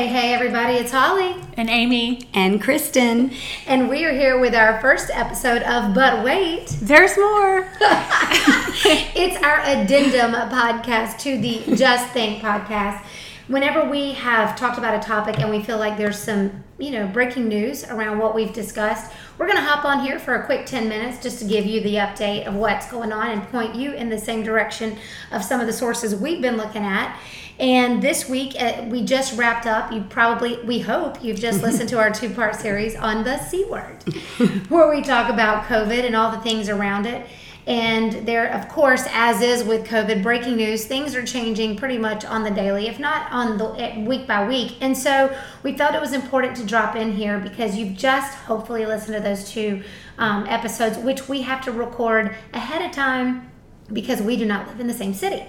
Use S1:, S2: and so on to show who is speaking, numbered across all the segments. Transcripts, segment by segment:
S1: Well, hey, hey, everybody, it's Holly.
S2: And Amy.
S3: And Kristen.
S1: And we are here with our first episode of But Wait.
S2: There's more.
S1: it's our addendum podcast to the Just Think podcast. Whenever we have talked about a topic and we feel like there's some, you know, breaking news around what we've discussed, we're going to hop on here for a quick 10 minutes just to give you the update of what's going on and point you in the same direction of some of the sources we've been looking at. And this week, uh, we just wrapped up. You probably, we hope you've just listened to our two part series on the C word, where we talk about COVID and all the things around it. And there, of course, as is with COVID, breaking news, things are changing pretty much on the daily, if not on the eh, week by week. And so we felt it was important to drop in here because you've just hopefully listened to those two um, episodes, which we have to record ahead of time because we do not live in the same city.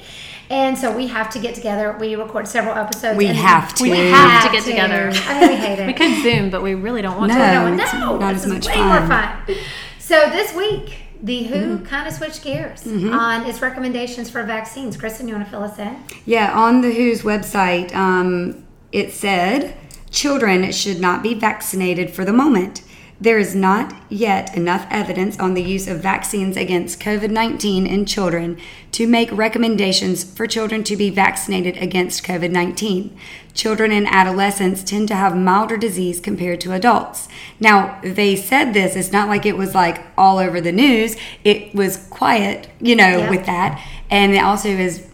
S1: And so we have to get together. We record several episodes.
S3: We have to.
S2: We have to get together.
S1: I really hate it.
S2: We could Zoom, but we really don't want
S3: No.
S2: to.
S1: no,
S3: it's
S1: no,
S3: not
S1: this
S3: as much
S1: way
S3: fun.
S1: more fun. So this week, the WHO kind of switched gears on its recommendations for vaccines. Kristen, you want to fill us in?
S3: Yeah, on the WHO's website, um, it said children should not be vaccinated for the moment. There is not yet enough evidence on the use of vaccines against COVID 19 in children to make recommendations for children to be vaccinated against COVID 19. Children and adolescents tend to have milder disease compared to adults. Now, they said this, it's not like it was like all over the news, it was quiet, you know,
S1: Yeah.
S3: with that. And it also is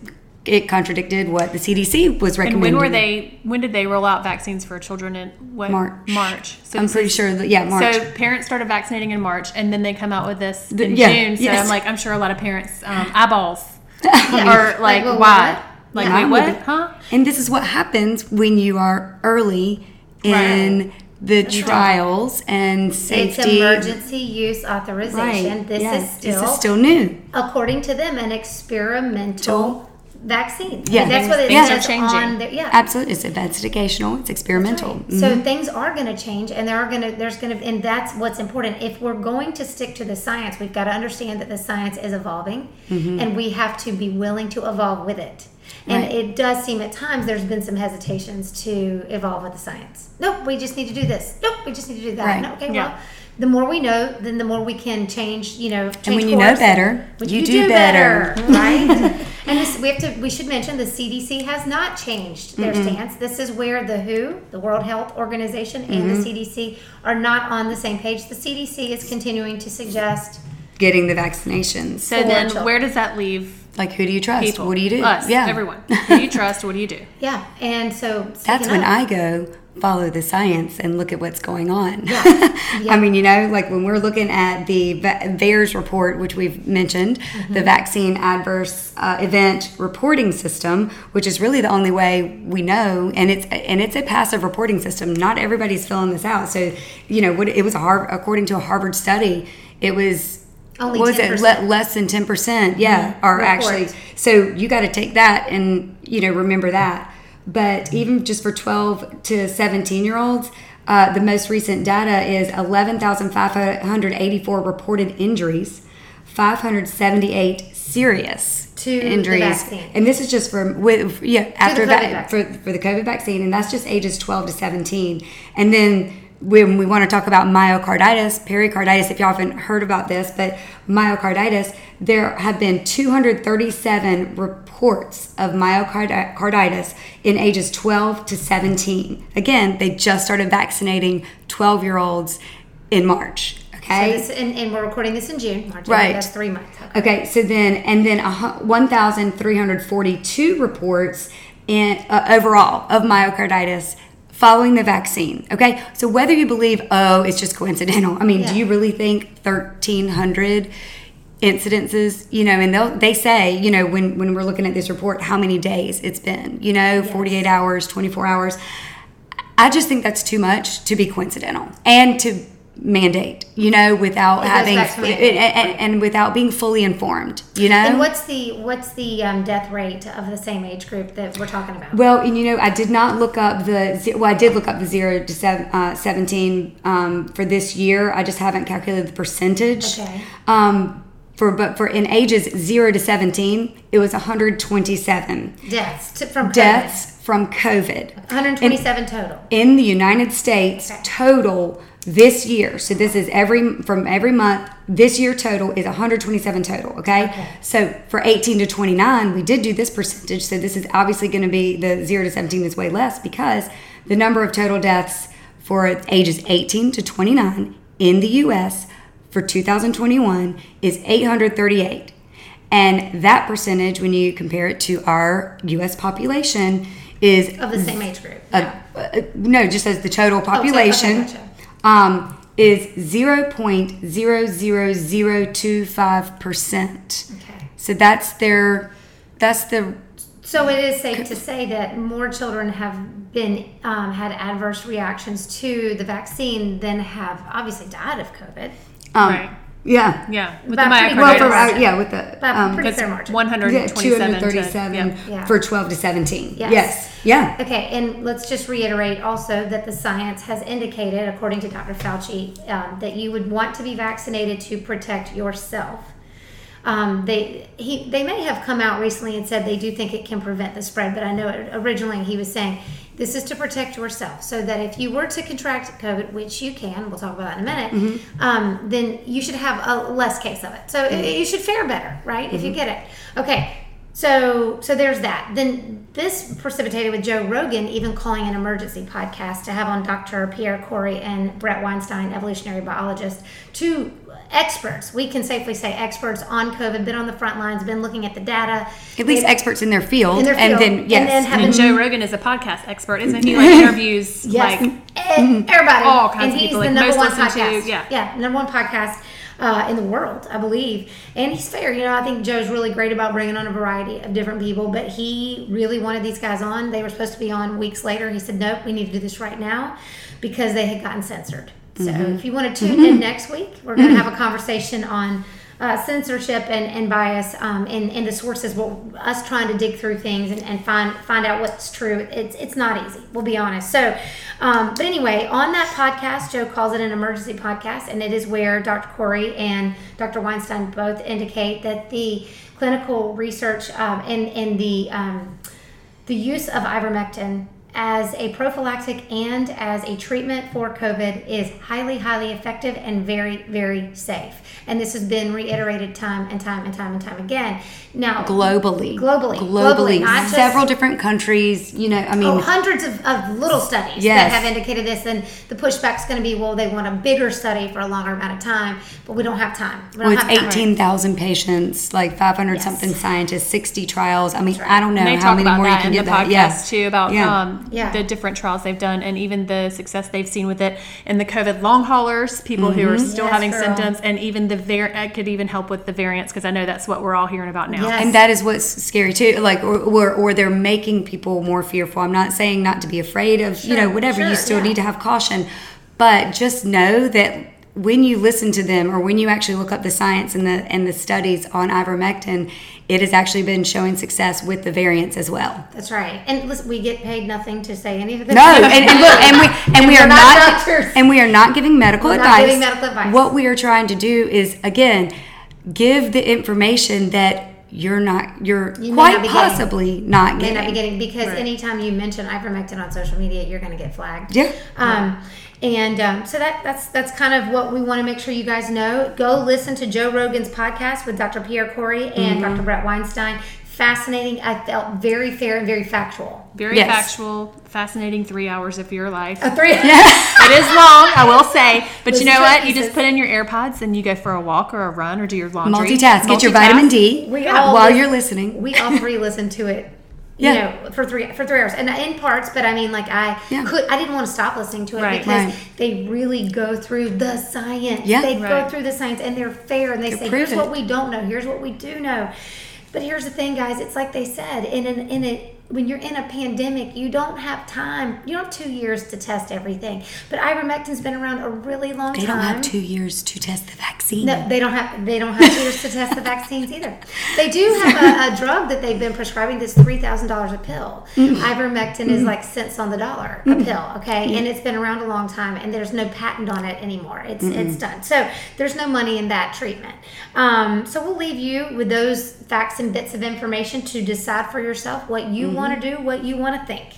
S3: it contradicted what the CDC was recommending.
S2: And
S3: recommending.
S2: when were they? When did they roll out vaccines for children in what
S3: March.
S2: March. So
S3: I'm pretty
S2: is-
S3: sure that yeah, March.
S2: So parents started vaccinating in March, and then they come out with this
S3: The-
S2: in
S3: yeah,
S2: June. So
S3: yes.
S2: I'm like, I'm sure a lot of parents um, eyeballs are like,
S1: well,
S2: why?
S1: what?
S2: Like,
S1: Yeah.
S2: wait, what?
S3: would
S2: Huh?
S3: and this is what happens when you are early in the trials and safety.
S1: It's
S3: safety.
S1: emergency use authorization.
S3: Right.
S1: This
S3: yeah.
S1: is still,
S3: this is still new.
S1: according to them, an experimental vaccine.
S3: Yeah.
S1: that's what it
S2: Things are changing.
S1: on there. Yeah,
S3: Absolutely, it's investigational. It's experimental.
S1: Right.
S3: Mhm.
S1: So things are going to change, and there are going to there's going to and that's what's important. If we're going to stick to the science, we've got to understand that the science is evolving,
S3: Mm-hmm.
S1: and we have to be willing to evolve with it. And
S3: Right.
S1: it does seem at times there's been some hesitations to evolve with the science. Nope, we just need to do this. Nope, we just need to do that.
S3: Right.
S1: No, okay,
S2: Yeah.
S1: well, the more we know, then the more we can change. You know, change
S3: and when you know better,
S1: When
S3: you, do, better.
S1: right? and this, we have to. We should mention the CDC has not changed their stance. This is where the WHO, the World Health Organization, and
S3: Mm-hmm.
S1: the CDC are not on the same page. The CDC is continuing to suggest.
S3: Getting the vaccinations.
S2: So
S1: For
S2: then,
S1: children.
S2: where does that leave
S3: like, who do you trust?
S2: people?
S3: What do you do?
S2: Us,
S3: yeah,
S2: everyone. Who do you trust? What do you do?
S1: Yeah, and so
S3: That's when
S1: of-
S3: I go follow the science and look at what's going on.
S1: Yeah.
S3: I mean, you know, like when we're looking at the Va- VAERS report, which we've mentioned,
S1: Mm-hmm.
S3: the Vaccine Adverse uh, Event Reporting System, which is really the only way we know, and it's and it's a passive reporting system. Not everybody's filling this out. So, you know, what it was a according to a Harvard study, it was.
S1: Only
S3: what was it Le- less than 10% yeah are
S1: Report.
S3: actually so you got to take that and you know remember that but even just for 12 to 17 year olds uh, the most recent data is 11,584 reported injuries 578 serious
S1: To
S3: injuries. and this is just from with yeah after that for, for the covid vaccine and that's just ages 12 to 17 and then when we want to talk about myocarditis, pericarditis, if y'all haven't heard about this, but myocarditis, there have been 237 reports of myocarditis in ages 12 to 17. Again, they just started vaccinating 12 year olds in March.
S1: So
S3: Okay.
S1: this, and, and we're recording this in June. March,
S3: Right.
S1: That's three months. Okay.
S3: Okay, so then and then 1,342 reports in uh, overall of myocarditis following the vaccine. Okay, so whether you believe oh it's just coincidental, I mean,
S1: Yeah.
S3: do you really think 1,300 incidences? You know, and they will they say you know when when we're looking at this report how many days it's been, you know, 48 hours, 24 hours. I just think that's too much to be coincidental and to mandate, you know, without
S1: It
S3: having and, and, and without being fully informed, you know.
S1: And what's the what's the um, death rate of the same age group that we're talking about?
S3: well, and you know, I did not look up the well, I did look up the zero to seven, uh, seventeen um, for this year. I just haven't calculated the percentage.
S1: Okay.
S3: Um, for but for in ages zero to seventeen, it was one hundred twenty-seven
S1: deaths to, from COVID.
S3: deaths from COVID
S1: 127 total.
S3: in the United States
S1: Okay.
S3: total this year. So this is every from every month. This year total is 127 total. Okay.
S1: Okay.
S3: So for 18 to 29, we did do this percentage. So this is obviously going to be the zero to 17 is way less because the number of total deaths for ages 18 to 29 in the U.S. for 2021 is 838. And that percentage, when you compare it to our U.S. population, is
S1: Of the same age group.
S3: uh,
S1: Yeah.
S3: uh, no, just as the total population,
S1: gotcha.
S3: Um, is zero point zero zero zero two five percent.
S1: Okay.
S3: So that's their, that's the
S1: So it is safe to say that more children have been um, had adverse reactions to the vaccine than have obviously died of COVID.
S3: um,
S2: Right.
S3: Yeah,
S2: Yeah, with
S1: But
S2: the
S1: pretty
S2: myocarditis.
S3: well, for, uh, yeah, with the
S1: But
S3: um,
S1: pretty fair margin.
S3: yeah,
S2: 127 to-
S3: 237
S2: yeah.
S1: Yeah.
S3: for 12 to 17.
S1: Yes.
S3: Yes, yeah.
S1: Okay, and let's just reiterate also that the science has indicated, according to Dr. Fauci, um, that you would want to be vaccinated to protect yourself. Um, they he they may have come out recently and said they do think it can prevent the spread, but I know originally he was saying this is to protect yourself, so that if you were to contract COVID, which you can, we'll talk about that in a minute, mm-hmm. um, then you should have a less case of it. So it- you should fare better, right? If you mm-hmm. get it. Okay, so so there's that. Then this precipitated with Joe Rogan even calling an emergency podcast to have on Dr. Pierre Kory and Brett Weinstein, evolutionary biologist, two experts. We can safely say experts on COVID, been on the front lines, been looking at the data.
S3: At least experts in their field.
S1: In their
S3: And
S1: field.
S3: then,
S1: And then have-
S2: And Joe Rogan is a podcast expert, isn't he? Like interviews
S1: Yes,
S2: like
S1: everybody,
S2: all kinds
S1: and
S2: of
S1: he's
S2: people,
S1: the number
S2: most
S1: one
S2: listen to, yeah.
S1: yeah, number one podcast uh, in the world, I believe. And he's fair. You know, I think Joe's really great about bringing on a variety of different people. But he really wanted these guys on. They were supposed to be on weeks later. He said, "Nope, we need to do this right now," because they had gotten censored. So
S2: Mm-hmm.
S1: if you want to tune in next week, we're going to have a conversation on. Uh, censorship and, and bias um, and, and the sources well us trying to dig through things and, and find find out what's true it's it's not easy we'll be honest. So um, but anyway on that podcast joe calls it an emergency podcast and it is where dr kory and dr weinstein both indicate that the clinical research um, and, and the um, the use of ivermectin as a prophylactic and as a treatment for COVID is highly, highly effective and very, very safe. And this has been reiterated time and time and time and time again. Now,
S3: globally.
S1: Globally.
S3: Globally.
S1: Globally, not just-
S3: Several different countries, you know, I mean,
S1: Oh, hundreds of, of little studies
S3: Yes.
S1: that have indicated this, and the pushback is going to be, well, they want a bigger study for a longer amount of time, but we don't have time. We don't
S3: well, it's
S1: have time.
S3: 18,000 patients, like 500
S1: Yes.
S3: something scientists, 60 trials. I mean, I don't know how many more you can
S2: in
S3: get that.
S2: podcast
S3: Yeah.
S2: too about
S3: Yeah.
S2: um,
S1: Yeah.
S2: the different trials they've done and even the success they've seen with it and the COVID long haulers, people who
S3: Mm-hmm.
S2: are still
S1: Yes,
S2: having
S1: girl.
S2: symptoms, and even the var- it could even help with the variants because I know that's what we're all hearing about now.
S1: Yes.
S3: And that is what's scary too. Like, or, or, or they're making people more fearful. I'm not saying not to be afraid of, you know, whatever.
S1: sure,
S3: you still
S1: yeah.
S3: need to have caution. But just know that when you listen to them or when you actually look up the science and the and the studies on ivermectin, it has actually been showing success with the variants as well.
S1: That's right. And listen, we get paid nothing to say any of this.
S3: No, and, and look, and we and, we
S1: we're not
S3: not,
S1: doctors.
S3: and we are not giving medical
S1: We're not
S3: advice.
S1: giving medical advice.
S3: What we are trying to do is again give the information that you're not you're
S1: You may
S3: quite
S1: not be getting.
S3: possibly not
S1: may
S3: getting.
S1: not be getting because
S2: Right.
S1: anytime you mention ivermectin on social media, you're going to get flagged.
S3: Yeah.
S1: Um, and um, so that that's that's kind of what we want to make sure you guys know. Go listen to Joe Rogan's podcast with Dr. Pierre Kory and
S3: Mm-hmm.
S1: Dr. Brett Weinstein. Fascinating. I felt very fair and very factual.
S2: Very
S3: Yes.
S2: factual, fascinating three hours of your life.
S1: A three.
S2: It is long, I will say, but
S1: Listen
S2: you know what?
S1: it,
S2: You just put in your AirPods and you go for a walk or a run or do your laundry.
S3: Multitask. Get your vitamin D
S1: We all
S3: while
S1: lis-
S3: you're listening.
S1: We all three listened to it. You
S3: Yeah.
S1: know, for three for three hours, and in parts. But I mean, like I
S3: Yeah.
S1: could, I didn't want to stop listening to it
S2: Right.
S1: because
S3: Right.
S1: they really go through the science.
S3: Yeah.
S1: they go through the science, and they're fair, and they say,
S3: prove
S1: "Here's what we don't know. Here's what we do know." But here's the thing, guys. It's like they said in an in a when you're in a pandemic, you don't have time. You don't have two years to test everything. But ivermectin's been around a really long
S3: They
S1: time.
S3: They don't have two years to test the vaccine.
S1: No, they don't have. They don't have two years to test the vaccines either. They do have a, a drug that they've been prescribing that's three thousand dollars a pill. Ivermectin is like cents on the dollar a pill. Okay, and it's been around a long time, and there's no patent on it anymore. It's it's done. So there's no money in that treatment. Um, so we'll leave you with those facts and bits of information to decide for yourself what you want to mm-hmm. do what you want to think.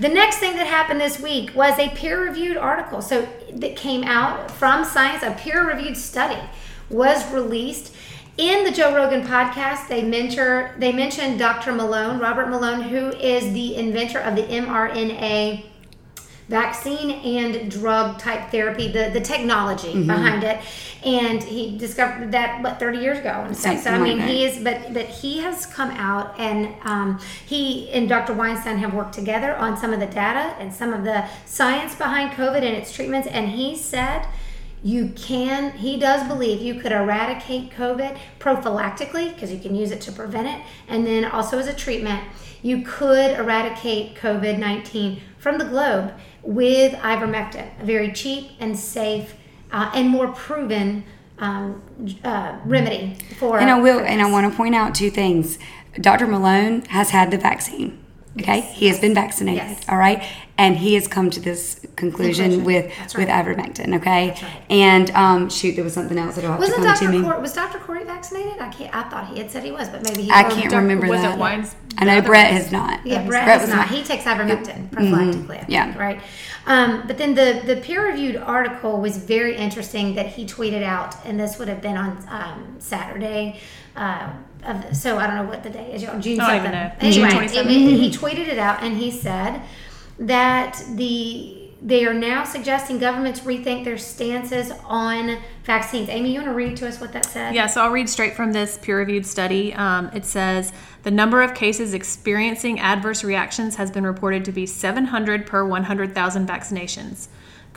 S1: The next thing that happened this week was a peer-reviewed article. So that came out from Science, a peer-reviewed study was released in the Joe Rogan podcast. They mention they mentioned Dr. Malone, Robert Malone, who is the inventor of the mRNA vaccine and drug type therapy, the, the technology
S3: Mm-hmm.
S1: behind it. And he discovered that what 30 years ago. And so, so I mean,
S3: like
S1: he is, but but he has come out and um, he and Dr. Weinstein have worked together on some of the data and some of the science behind COVID and its treatments. And he said you can he does believe you could eradicate covid prophylactically because you can use it to prevent it and then also as a treatment you could eradicate covid-19 from the globe with ivermectin a very cheap and safe uh, and more proven um, uh, remedy for
S3: And I will, and I want to point out two things. Dr. Malone has had the vaccine. Okay, he has been vaccinated.
S1: Yes.
S3: All right, and he has come to this conclusion,
S1: Conclusion.
S3: with
S1: That's
S3: with
S1: right.
S3: ivermectin. Okay,
S1: right.
S3: and um, shoot, there was something else that will have
S1: wasn't
S3: to come
S1: Dr.
S3: to me.
S1: Kory, was Dr. Kory vaccinated? I can't. I thought he had said he was, but maybe he.
S3: I can't
S1: Dr.
S3: remember
S2: was it
S3: that.
S2: Wines-
S3: I know Brett has not.
S1: Yeah, Brett,
S3: Brett
S1: has
S3: was
S1: not. He takes ivermectin prophylactically. I
S3: Yeah.
S1: right. Um, but then the the peer reviewed article was very interesting that he tweeted out, and this would have been on um, Saturday. Uh, of, so I don't know what the day is. y'all. June
S2: I
S1: something. Anyway,
S2: June
S1: it- he tweeted it out, and he said that the they are now suggesting governments rethink their stances on vaccines. Amy, you want to read to us what that said?
S2: Yeah, so I'll read straight from this peer reviewed study. Um, it says the number of cases experiencing adverse reactions has been reported to be 700 per 100,000 vaccinations.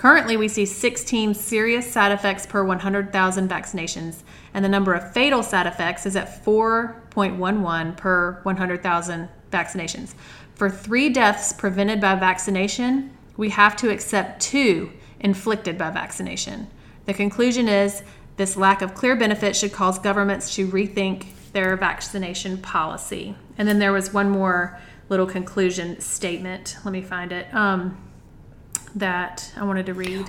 S2: Currently, we see 16 serious side effects per 100,000 vaccinations, and the number of fatal side effects is at 4.11 per 100,000 vaccinations. For three deaths prevented by vaccination, we have to accept two inflicted by vaccination. The conclusion is this lack of clear benefit should cause governments to rethink their vaccination policy. And then there was one more little conclusion statement. Let me find it. Um, that I wanted to read.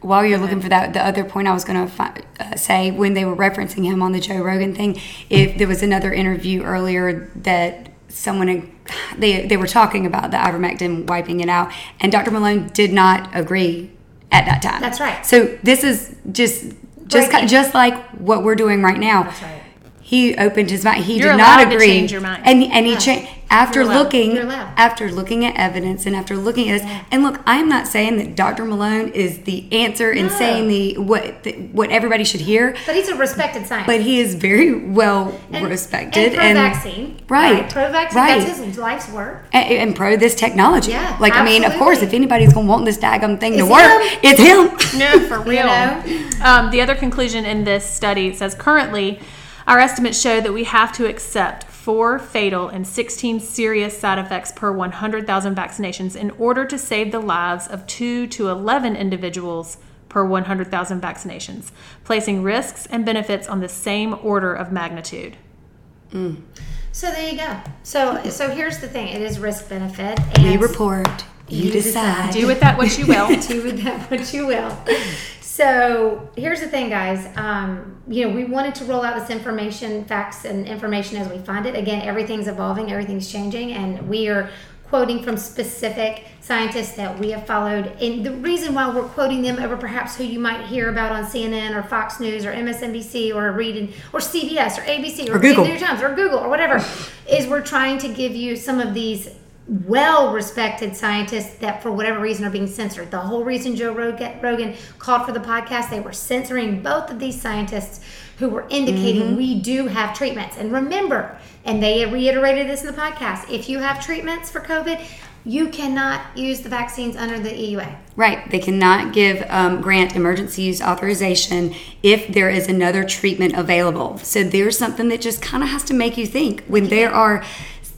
S3: While you're looking for that, the other point I was going to fi- uh, say when they were referencing him on the Joe Rogan thing, if there was another interview earlier that someone they they were talking about the ivermectin wiping it out, and Dr. Malone did not agree at that time.
S1: That's right.
S3: So this is just just just like what we're doing right now.
S1: That's right.
S3: He opened his mind. He
S2: You're
S3: did not agree.
S2: change your mind.
S3: And and he changed after
S2: You're allowed.
S3: looking
S1: You're
S3: after looking at evidence and after looking at this. And look, I am not saying that Dr. Malone is the answer and
S1: No.
S3: saying the what the, what everybody should hear,
S1: But he's a respected scientist.
S3: but he is very well
S1: and,
S3: respected
S1: and pro-vaccine,
S3: right,
S1: Pro-vaccine.
S3: right.
S1: That's his life's work.
S3: and, and pro this technology.
S1: Yeah,
S3: like I mean, of course, if anybody's gonna want this daggum thing to work,
S1: him.
S3: it's him.
S2: No, for real.
S1: know?
S2: Um, the other conclusion in this study says currently, our estimates show that we have to accept four fatal and 16 serious side effects per 100,000 vaccinations in order to save the lives of 2 to 11 individuals per 100,000 vaccinations, placing risks and benefits on the same order of magnitude. Mm.
S1: So there you go. So so here's the thing. It is risk benefit. And
S3: We report, you,
S1: You
S3: decide.
S1: decide.
S2: Do with that what you will.
S1: do with that what you will. So here's the thing, guys. Um, you know, we wanted to roll out this information, facts, and information as we find it. Again, everything's evolving, everything's changing, and we are quoting from specific scientists that we have followed. And the reason why we're quoting them over perhaps who you might hear about on CNN or Fox News or MSNBC or reading or CBS or ABC or,
S3: Or Google.
S1: New York Times or Google or whatever is we're trying to give you some of these well respected scientists that for whatever reason are being censored. The whole reason Joe Rogan, Rogan called for the podcast, they were censoring both of these scientists who were indicating
S3: Mm-hmm.
S1: we do have treatments. And remember, and they reiterated this in the podcast, if you have treatments for COVID, you cannot use the vaccines under the EUA.
S3: Right. They cannot give um, grant emergency use authorization if there is another treatment available. So there's something that just kind of has to make you think when there are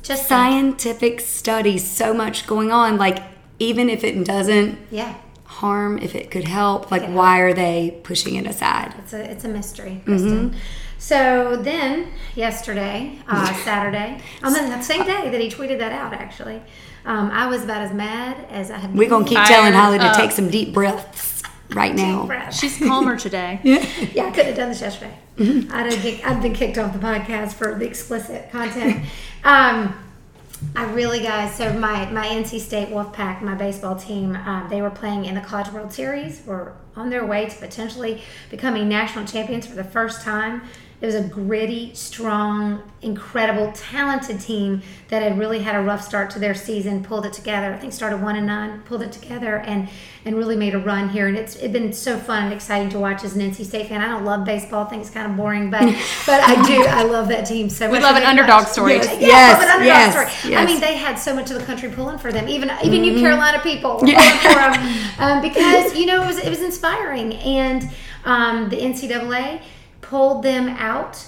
S1: Just think.
S3: scientific studies, so much going on. Like even if it doesn't
S1: Yeah.
S3: harm, if it could help, like
S1: could
S3: why are they pushing it aside?
S1: It's a it's a mystery,
S3: Mm-hmm.
S1: So then, yesterday, uh, Saturday, on the same day that he tweeted that out, actually, um, I was about as mad as I have.
S3: We're gonna
S1: been.
S3: keep telling Holly to take some deep breaths right now.
S1: Fresh.
S2: She's calmer today.
S1: Yeah, I couldn't have done this yesterday.
S3: Mm-hmm.
S1: I'd have get, I'd been kicked off the podcast for the explicit content. um, I really, guys. So my my NC State Wolfpack, my baseball team, um, they were playing in the College World Series. Were on their way to potentially becoming national champions for the first time. It was a gritty, strong, incredible, talented team that had really had a rough start to their season. Pulled it together. I think started one and nine. Pulled it together and and really made a run here. And it's it's been so fun and exciting to watch as an NC State fan. I don't love baseball. I think it's kind of boring, but but I do. I love that team so much.
S2: We love an underdog story.
S1: Yeah,
S3: Yes, yes,
S1: love an underdog
S3: yes,
S1: story. I mean, they had so much of the country pulling for them. Even even you Carolina people were pulling for them um, because you know it was it was inspiring. And um, the NCAA pulled them out.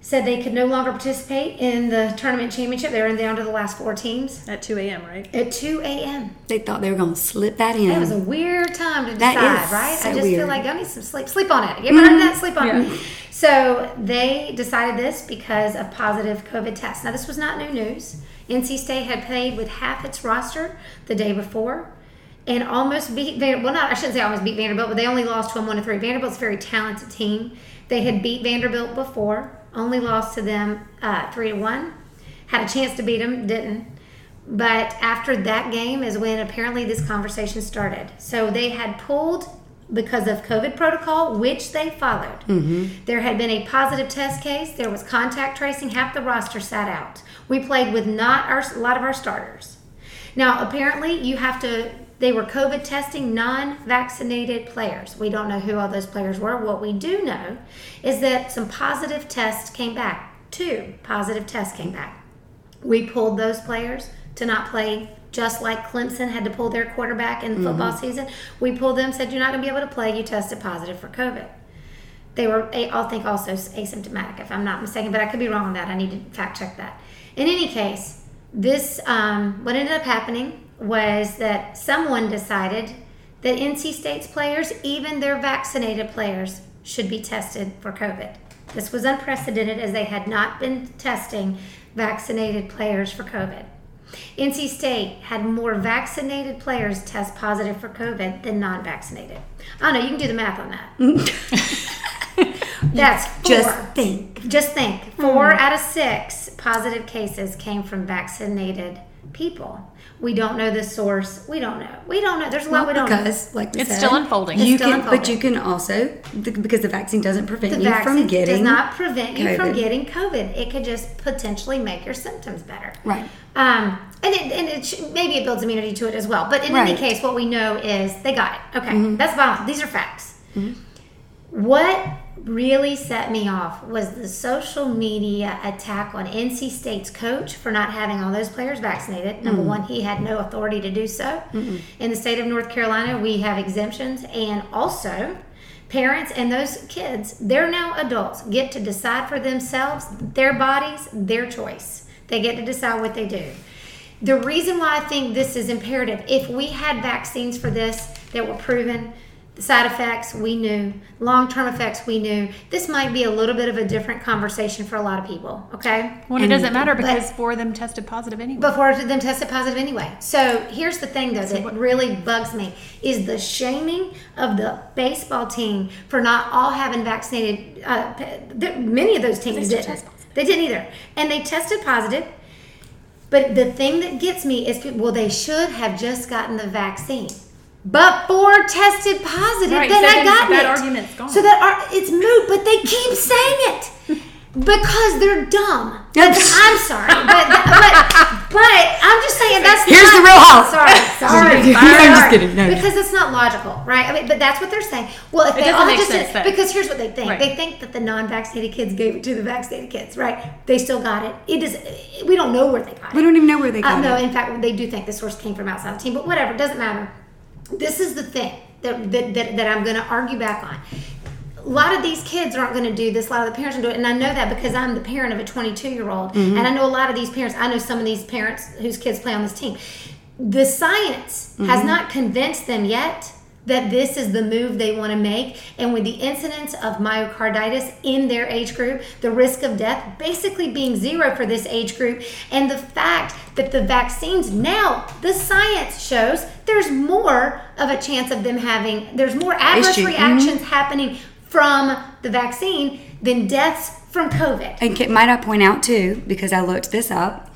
S1: Said they could no longer participate in the tournament championship. They were in down to the last four teams
S2: At 2 a.m., right?
S1: at 2 a.m.
S3: They thought they were going to slip that in.
S1: That was a weird time to
S3: That
S1: decide,
S3: is
S1: right?
S3: so
S1: I just
S3: weird.
S1: feel like I need some sleep. Sleep on it. You ever heard mm-hmm. that? Sleep on
S2: Yeah.
S1: it. So they decided this because of positive COVID tests. Now this was not new news. NC State had played with half its roster the day before. And almost beat Vanderbilt. Well, not I shouldn't say almost beat Vanderbilt, but they only lost to them one to three. Vanderbilt's a very talented team. They had beat Vanderbilt before, only lost to them uh, three to one. Had a chance to beat them, didn't. But after that game is when apparently this conversation started. So they had pulled because of COVID protocol, which they followed. There had been a positive test case. There was contact tracing. Half the roster sat out. We played with not our a lot of our starters. Now apparently you have to. They were COVID testing non-vaccinated players. We don't know who all those players were. What we do know is that some positive tests came back. Two positive tests came back. We pulled those players to not play, just like Clemson had to pull their quarterback in the football season. We pulled them, said, You're not going to be able to play. You tested positive for COVID. They were, I think, also asymptomatic, if I'm not mistaken, but I could be wrong on that. I need to fact check that. In any case, this, um, what ended up happening was that someone decided that NC State's players, even their vaccinated players, should be tested for COVID. This was unprecedented as they had not been testing vaccinated players for COVID. NC State had more vaccinated players test positive for COVID than non vaccinated. I don't know, you can do the math on that. That's four.
S3: Just think.
S1: Just think, four mm. out of six positive cases came from vaccinated people. We don't know the source. We don't know. We don't know. There's a lot we don't know.
S3: because, like we
S2: It's
S3: said,
S2: still unfolding.
S3: You
S1: It's still
S3: can, but you can also because the vaccine doesn't prevent
S1: The
S3: you
S1: vaccine
S3: from getting
S1: does not prevent you from getting COVID. It could just potentially make your symptoms better.
S3: Right.
S1: Um, and it, and it sh- maybe it builds immunity to it as well. But in any case, what we know is they got it. Okay, that's the bottom. line. These are facts. What really set me off was the social media attack on NC State's coach for not having all those players vaccinated. Number mm. one, he had no authority to do so. In the state of North Carolina, we have exemptions, and also parents and those kids, they're now adults, get to decide for themselves, their bodies, their choice. They get to decide what they do. The reason why I think this is imperative, if we had vaccines for this that were proven, the side effects we knew, long term effects we knew, this might be a little bit of a different conversation for a lot of people, okay?
S2: Well, it doesn't matter because four of them tested positive anyway.
S1: before them tested positive anyway. So here's the thing, though, that really bugs me is the shaming of the baseball team for not all having vaccinated. Uh, many of those teams didn't. They didn't either, and they tested positive. But the thing that gets me is, well, they should have just gotten the vaccine. But four tested positive,
S2: Right,
S1: then
S2: so
S1: I
S2: then
S1: got
S2: that
S1: it.
S2: argument's gone.
S1: So that ar- it's moot, but they keep saying it because they're dumb.
S3: Yes.
S1: I'm sorry, but, but but I'm just saying that's
S3: Here's
S1: not,
S3: the real Hulk.
S1: Sorry, sorry.
S3: I'm just kidding. No, no.
S1: because it's not logical, right? I mean, but that's what they're saying. Well, if
S2: It
S1: they all
S2: make
S1: just
S2: sense, though.
S1: because here's what they think.
S2: Right.
S1: They think that the non-vaccinated kids gave it to the vaccinated kids, right? They still got it. It is. We don't know where they got it.
S3: We don't even know where they
S1: Uh,
S3: got
S1: no,
S3: it.
S1: in fact, they do think the source came from outside the team, but whatever, it doesn't matter. This is the thing that, that, that, that I'm going to argue back on. A lot of these kids aren't going to do this. A lot of the parents are doing it, and I know that because I'm the parent of a 22 year old,
S3: Mm-hmm.
S1: and I know a lot of these parents. I know some of these parents whose kids play on this team. The science has
S3: Mm-hmm.
S1: not convinced them yet that this is the move they want to make. And with the incidence of myocarditis in their age group, the risk of death basically being zero for this age group, and the fact that the vaccines now, the science shows there's more of a chance of them having, there's more adverse
S3: Issue.
S1: reactions happening from the vaccine than deaths from COVID.
S3: And might I point out too, because I looked this up,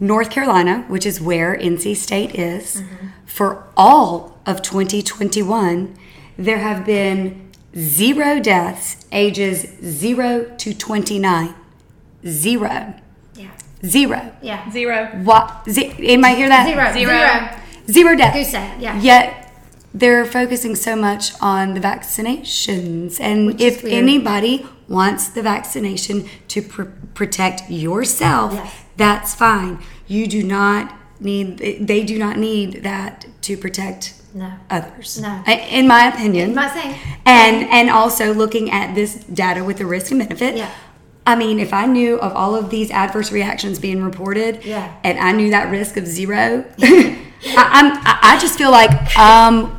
S3: North Carolina, which is where NC State is,
S1: Mm-hmm.
S3: for all of 2021, there have been zero deaths ages 0 to 29. Zero.
S1: Yeah.
S3: Zero.
S1: Yeah.
S2: Zero.
S3: What? Z- anybody hear that?
S1: Zero.
S2: Zero.
S1: Zero.
S3: Zero deaths.
S1: Goose egg, yeah.
S3: Yet they're focusing so much on the vaccinations. And
S1: Which
S3: if anybody wants the vaccination to pr- protect yourself,
S1: Yes.
S3: that's fine. You do not need, they do not need that to protect
S1: No.
S3: others.
S1: No.
S3: In my opinion.
S1: I'm not saying.
S3: And and also looking at this data with the risk and benefit.
S1: Yeah.
S3: I mean, if I knew of all of these adverse reactions being reported,
S1: Yeah.
S3: and I knew that risk of zero, I, I'm I I just feel like um,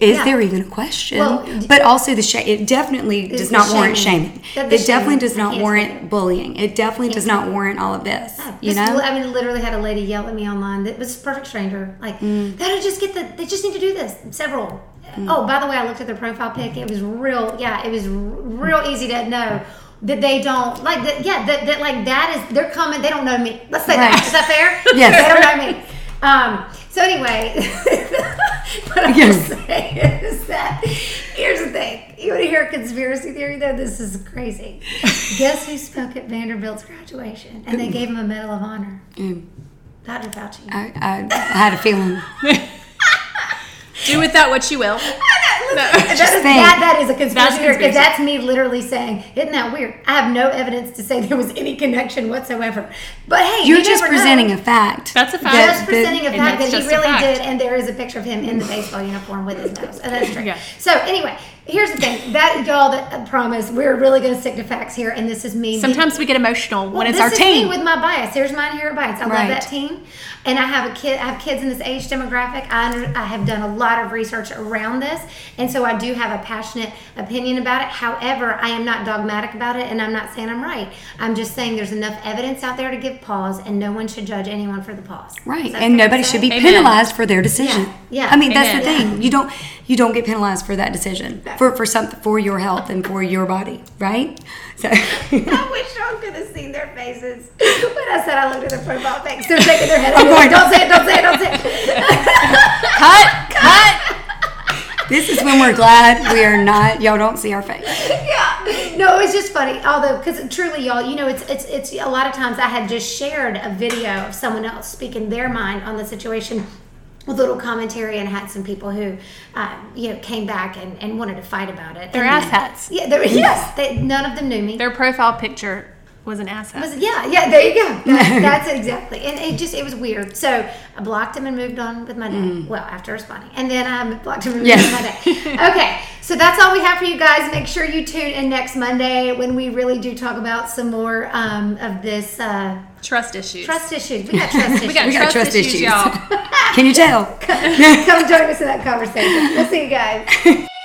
S3: is
S1: Yeah.
S3: there even a question?
S1: Well,
S3: but also the sh- it definitely does not warrant
S1: shaming.
S3: shaming.
S1: The- the
S3: It definitely
S1: shaming.
S3: does not warrant bullying. It definitely does not warrant all of this. You know.
S1: I mean, literally had a lady yell at me online that was a perfect stranger. Like,
S3: Mm.
S1: they don't just get the, they just need to do this. Several.
S3: Mm.
S1: Oh, by the way, I looked at their profile pic. It was real, yeah, it was real easy to know that they don't, like, that, yeah, that, that, like, that is, they're coming, they don't know me. Let's say
S3: Right.
S1: that. Is that fair?
S3: Yes.
S1: They don't know me. Um, so anyway, what I'm
S3: Yes.
S1: saying is that, here's the thing. You want to hear a conspiracy theory, though? This is crazy. Guess who spoke at Vanderbilt's graduation? And they gave him a Medal of Honor.
S3: Mm.
S1: Dr. Fauci.
S3: I, I, I had a feeling.
S2: Do with that what you will.
S1: That is, that, that is a conspiracy theory because that's me literally saying, isn't that weird? I have no evidence to say there was any connection whatsoever. But hey,
S3: You're
S1: you
S3: just
S1: never know.
S3: presenting a fact.
S2: That's a fact.
S3: that-
S1: just presenting a fact that he really did, and there is a picture of him in the baseball uniform with his nose. And that's true.
S2: Yeah.
S1: So anyway, here's the thing: that y'all that I promise we're really going to stick to facts here, and this is me.
S2: Sometimes we get emotional when
S1: Well,
S2: it's
S1: this
S2: our
S1: is
S2: team.
S1: Me with my bias. Here's mine here at bias. I love that team, and I have a kid. I have kids in this age demographic. I under, I have done a lot of research around this, and so I do have a passionate opinion about it. However, I am not dogmatic about it, and I'm not saying I'm right. I'm just saying there's enough evidence out there to give pause, and no one should judge anyone for the pause.
S3: Right, and nobody should be
S2: Amen.
S3: penalized for their decision.
S1: Yeah, yeah.
S3: I mean, that's the
S2: Amen.
S3: thing. You don't you don't get penalized for that decision for for something for your health and for your body, right? So
S1: I wish y'all could have seen their faces when I said I looked at their profile pics. They're shaking their head.
S3: I'm going-
S1: don't say it. Don't say it. Don't say it.
S3: cut, cut. This is when we're glad we are not. Y'all don't see our face.
S1: yeah. No, it's just funny. Although, because truly, y'all, you know, it's it's it's a lot of times I had just shared a video of someone else speaking their mind on the situation. With little commentary, and had some people who, uh, you know, came back and, and wanted to fight about it.
S2: They're
S1: And-
S2: asshats.
S1: Yeah, there, yes. They, none of them knew me.
S2: Their profile picture was an asshole.
S1: Was- yeah, yeah, there you go. That, that's it exactly. And it just, it was weird. So I blocked him and moved on with my day. Well, after responding. And then I blocked him and moved
S3: Yes.
S1: on with my day. Okay, so that's all we have for you guys. Make sure you tune in next Monday when we really do talk about some more um, of this uh,
S2: Trust issues.
S1: trust issues. We got trust issues.
S2: We got,
S3: We got
S2: trust,
S3: trust
S2: issues,
S3: issues.
S2: y'all.
S3: Can you tell?
S1: Come join us in that conversation. We'll see you guys.